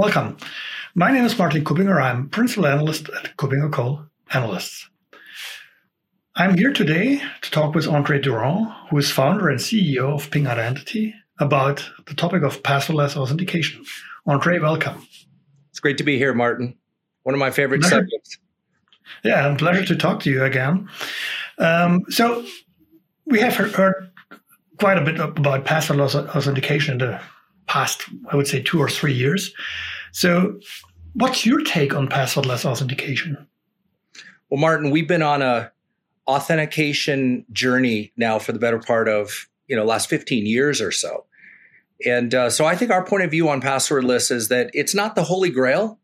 Welcome. My name is Martin Kuppinger. I'm principal analyst at Kuppinger Cole Analysts. I'm here today to talk with Andre Durand, who is founder and CEO of Ping Identity, about the topic of passwordless authentication. Andre, welcome. It's great to be here, Martin. One of my favorite pleasure. subjects. Yeah, a pleasure to talk to you again. Um, so, we have heard quite a bit about passwordless authentication in the past, I would say, two or three years. So, what's your take on passwordless authentication? Well, Martin, we've been on a authentication journey now for the better part of you know last 15 years or so and uh, so i think our point of view on passwordless is that it's not the holy grail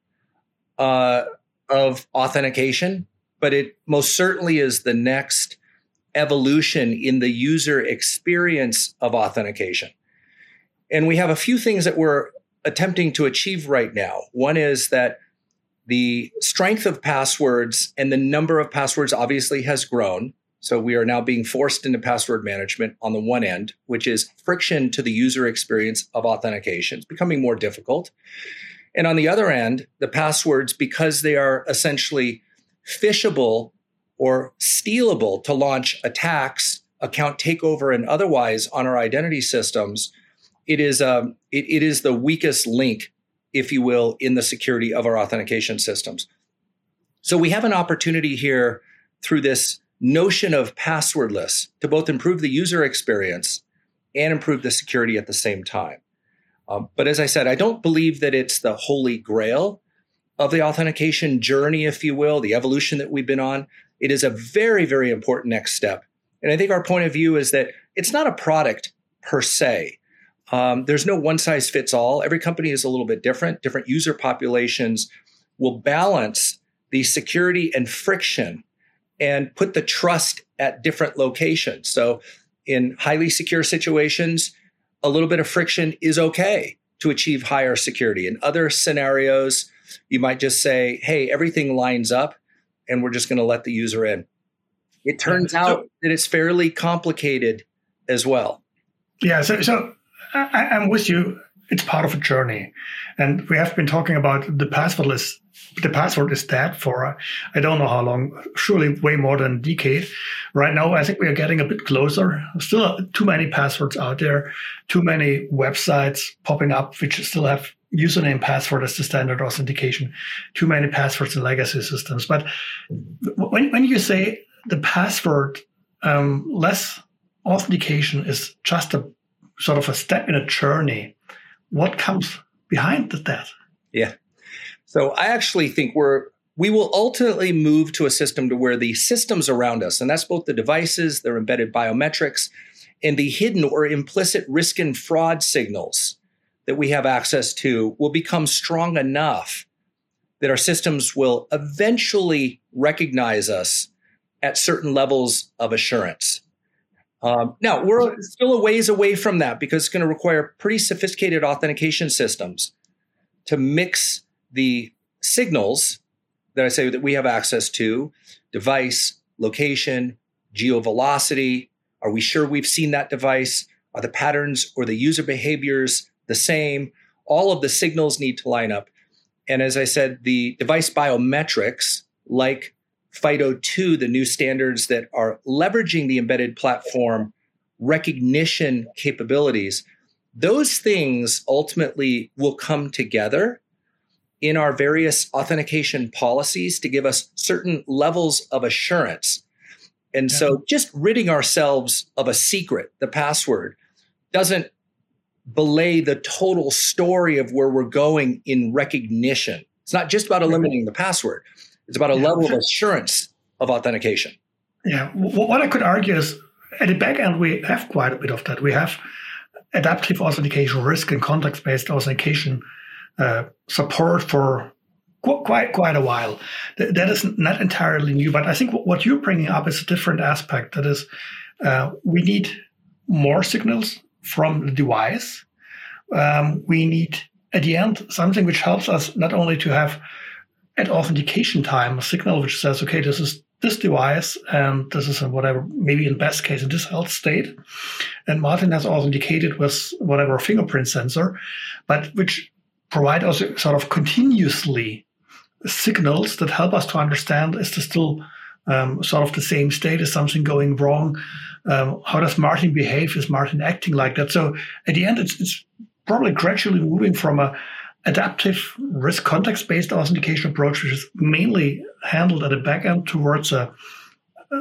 uh, of authentication but it most certainly is the next evolution in the user experience of authentication and we have a few things that we're attempting to achieve right now one is that the strength of passwords and the number of passwords obviously has grown. So we are now being forced into password management on the one end, which is friction to the user experience of authentication. It's becoming more difficult. And on the other end, the passwords, because they are essentially phishable or stealable to launch attacks, account takeover, and otherwise on our identity systems, it is um, it, it is the weakest link if you will, in the security of our authentication systems. So we have an opportunity here through this notion of passwordless to both improve the user experience and improve the security at the same time. Um, but as I said, I don't believe that it's the holy grail of the authentication journey, if you will, the evolution that we've been on. It is a very, very important next step. And I think our point of view is that it's not a product per se. Um, there's no one size fits all. Every company is a little bit different. Different user populations will balance the security and friction and put the trust at different locations. So, in highly secure situations, a little bit of friction is okay to achieve higher security. In other scenarios, you might just say, hey, everything lines up and we're just going to let the user in. It turns out that it's fairly complicated as well. Yeah. So, so I, am with you. It's part of a journey, and we have been talking about the password passwordless. The password is dead for uh, I don't know how long. Surely way more than a decade. Right now, I think we are getting a bit closer. Still, too many passwords out there. Too many websites popping up which still have username password as the standard authentication. Too many passwords in legacy systems. But when when you say the password um, less authentication is just a sort of a step in a journey. What comes behind that? Yeah. So I actually think we're we will ultimately move to a system to where the systems around us, and that's both the devices, their embedded biometrics, and the hidden or implicit risk and fraud signals that we have access to will become strong enough that our systems will eventually recognize us at certain levels of assurance. Um, now, we're still a ways away from that because it's going to require pretty sophisticated authentication systems to mix the signals that I say that we have access to device, location, geovelocity. Are we sure we've seen that device? Are the patterns or the user behaviors the same? All of the signals need to line up. And as I said, the device biometrics, like FIDO2, the new standards that are leveraging the embedded platform recognition capabilities, those things ultimately will come together in our various authentication policies to give us certain levels of assurance. And yeah. so just ridding ourselves of a secret, the password, doesn't belay the total story of where we're going in recognition. It's not just about eliminating the password. It's about a yeah. level of assurance of authentication. Yeah. What I could argue is at the back end, we have quite a bit of that. We have adaptive authentication, risk and context based authentication uh, support for quite quite a while. That is not entirely new, but I think what you're bringing up is a different aspect. That is, uh, we need more signals from the device. Um, we need, at the end, something which helps us not only to have at authentication time a signal which says, okay, this is this device and this is a whatever, maybe in best case, in this health state. And Martin has authenticated with whatever fingerprint sensor, but which provide us sort of continuously signals that help us to understand is this still um, sort of the same state? Is something going wrong? Um, how does Martin behave? Is Martin acting like that? So at the end, it's, it's probably gradually moving from a adaptive risk context based authentication approach, which is mainly handled at the back end towards a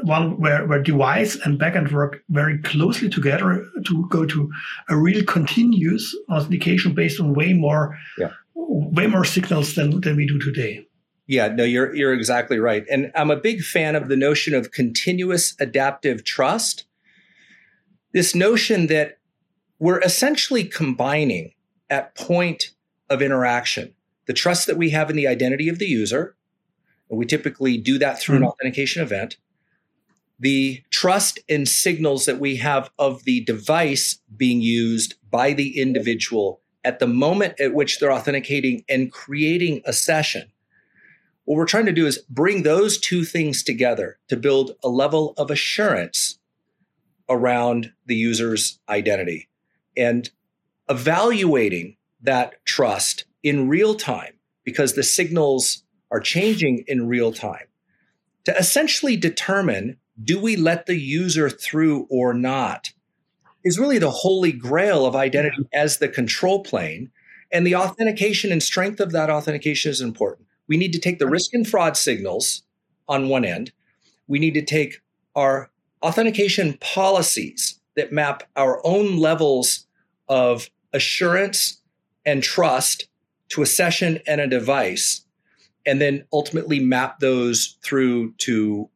one where, where device and backend work very closely together to go to a real continuous authentication based on way more yeah. way more signals than, than we do today. Yeah, no, you're you're exactly right. And I'm a big fan of the notion of continuous adaptive trust. This notion that we're essentially combining at point of interaction the trust that we have in the identity of the user. And we typically do that through mm-hmm. an authentication event. The trust and signals that we have of the device being used by the individual at the moment at which they're authenticating and creating a session. What we're trying to do is bring those two things together to build a level of assurance around the user's identity and evaluating that trust in real time because the signals are changing in real time to essentially determine do we let the user through or not is really the holy grail of identity as the control plane. And the authentication and strength of that authentication is important. We need to take the risk and fraud signals on one end. We need to take our authentication policies that map our own levels of assurance and trust to a session and a device, and then ultimately map those through to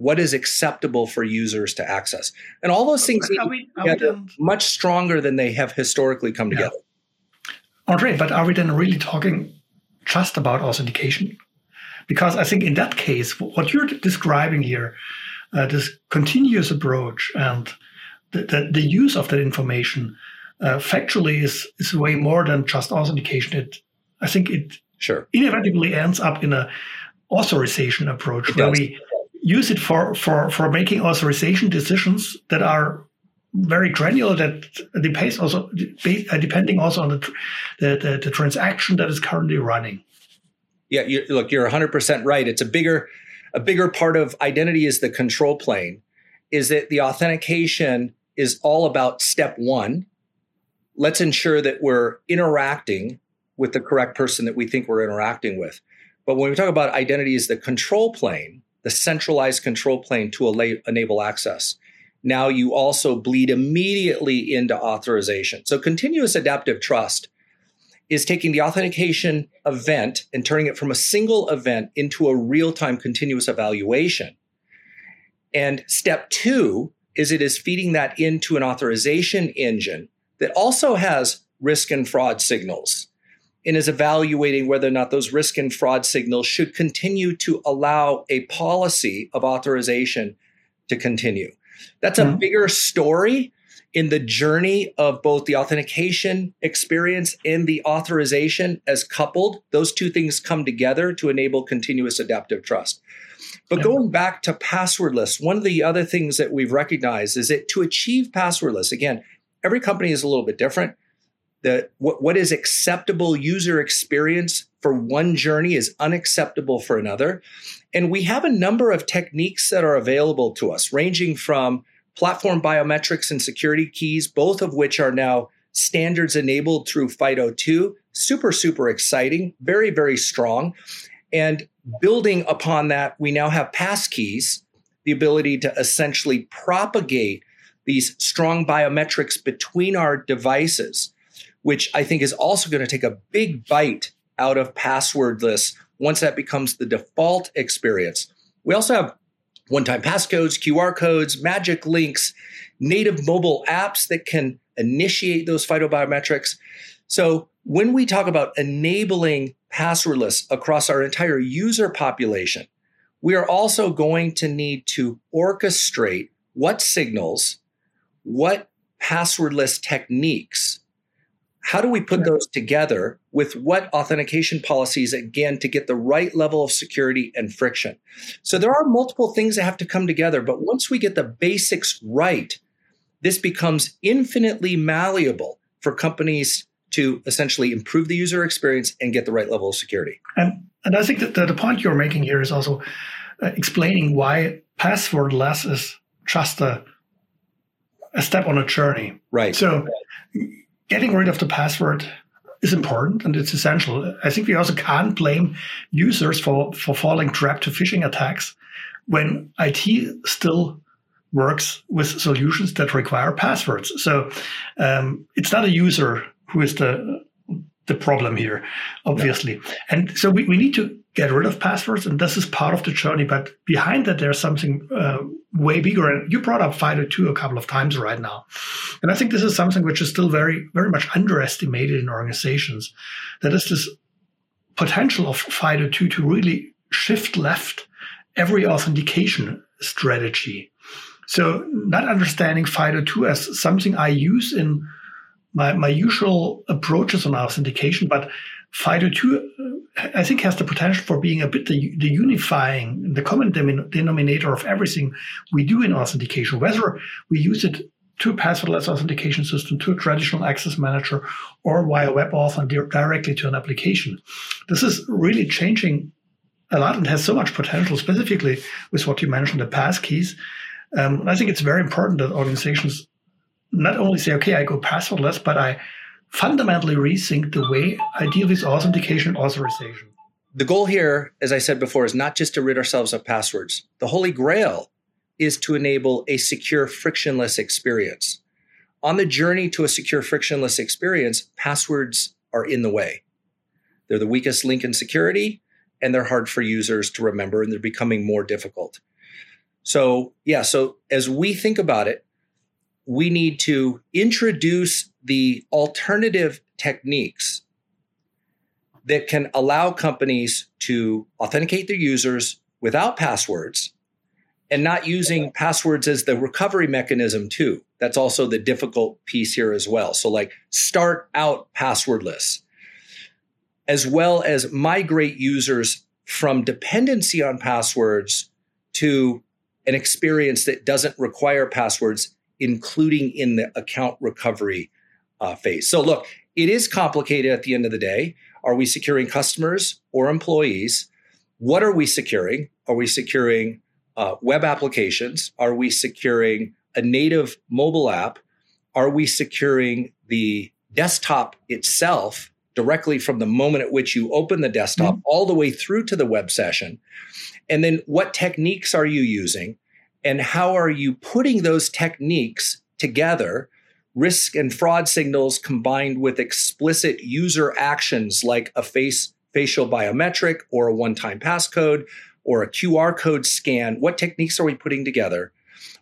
what is acceptable for users to access. And all those things are we, are together much stronger than they have historically come yeah. together. Andre, but are we then really talking just about authentication? Because I think in that case, what you're describing here, uh, this continuous approach and the, the, the, use of that information uh, factually is, is way more than just authentication. It, I think it sure. inevitably ends up in a authorization approach it where does. we use it for, for, for making authorization decisions that are very granular that depends also uh, depending also on the, the, the, the transaction that is currently running. Yeah, you, look, you're 100% right. It's a bigger a bigger part of identity is the control plane. Is that the authentication is all about step 1. Let's ensure that we're interacting with the correct person that we think we're interacting with. But when we talk about identity as the control plane, the centralized control plane to enable access. Now you also bleed immediately into authorization. So continuous adaptive trust is taking the authentication event and turning it from a single event into a real time continuous evaluation. And step two is it is feeding that into an authorization engine that also has risk and fraud signals and is evaluating whether or not those risk and fraud signals should continue to allow a policy of authorization to continue. That's a mm-hmm. bigger story in the journey of both the authentication experience and the authorization as coupled. Those two things come together to enable continuous adaptive trust. But yeah. going back to passwordless, one of the other things that we've recognized is that to achieve passwordless, again, every company is a little bit different the what, what is acceptable user experience for one journey is unacceptable for another. And we have a number of techniques that are available to us, ranging from platform biometrics and security keys, both of which are now standards enabled through FIDO2. Super, super exciting, very, very strong. And building upon that, we now have passkeys, the ability to essentially propagate these strong biometrics between our devices which I think is also going to take a big bite out of passwordless once that becomes the default experience. We also have one time passcodes, QR codes, magic links, native mobile apps that can initiate those FIDO biometrics. So when we talk about enabling passwordless across our entire user population, we are also going to need to orchestrate what signals, what passwordless techniques how do we put those together with what authentication policies, again, to get the right level of security and friction? So there are multiple things that have to come together, but once we get the basics right, this becomes infinitely malleable for companies to essentially improve the user experience and get the right level of security. And and I think that the, the point you're making here is also uh, explaining why passwordless is just a a step on a journey. Right. So getting rid of the password is important and it's essential. I think we also can't blame users for, for falling trap to phishing attacks when IT still works with solutions that require passwords. So um, it's not a user who is the the problem here, obviously. Yeah. And so we, we need to get rid of passwords, and this is part of the journey. But behind that, there's something uh, way bigger. And you brought up FIDO2 a couple of times right now. And I think this is something which is still very, very much underestimated in organizations. That is this potential of FIDO2 to really shift left every authentication strategy. So not understanding FIDO2 as something I use in my, my usual approaches on authentication, but FIDO2, I think, has the potential for being a bit the, the unifying, the common denominator of everything we do in authentication, whether we use it to a passwordless authentication system, to a traditional access manager, or via WebAuthn and directly to an application. This is really changing a lot and has so much potential, specifically with what you mentioned, the passkeys. Um, I think it's very important that organizations not only say, okay, I go passwordless, but I fundamentally rethink the way I deal with authentication and authorization. The goal here, as I said before, is not just to rid ourselves of passwords. The holy grail is to enable a secure, frictionless experience. On the journey to a secure, frictionless experience, passwords are in the way. They're the weakest link in security, and they're hard for users to remember, and they're becoming more difficult. So, yeah, so as we think about it, we need to introduce the alternative techniques that can allow companies to authenticate their users without passwords and not using passwords as the recovery mechanism too. That's also the difficult piece here as well. So like start out passwordless as well as migrate users from dependency on passwords to an experience that doesn't require passwords including in the account recovery uh, phase. So, look, it is complicated at the end of the day. Are we securing customers or employees? What are we securing? Are we securing uh, web applications? Are we securing a native mobile app? Are we securing the desktop itself directly from the moment at which you open the desktop mm-hmm. all the way through to the web session? And then what techniques are you using? And how are you putting those techniques together risk and fraud signals combined with explicit user actions like a face facial biometric or a one-time passcode or a QR code scan? What techniques are we putting together?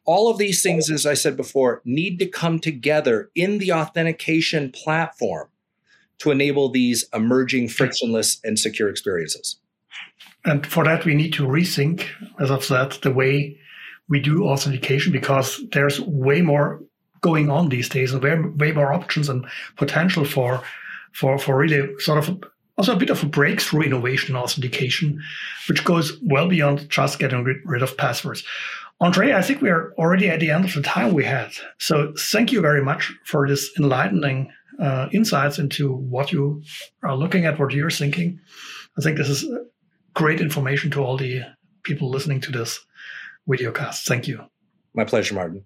All of these things as i said before need to come together in the authentication platform to enable these emerging frictionless and secure experiences. And for that we need to rethink as i've said the way we do authentication because there's way more going on these days and way, way more options and potential for for for really sort of also a bit of a breakthrough innovation in authentication, which goes well beyond just getting rid, of passwords. Andre, I think we are already at the end of the time we had. So thank you very much for this enlightening uh, insights into what you are looking at, what you're thinking. I think this is great information to all the people listening to this videocast. Thank you. My pleasure, Martin.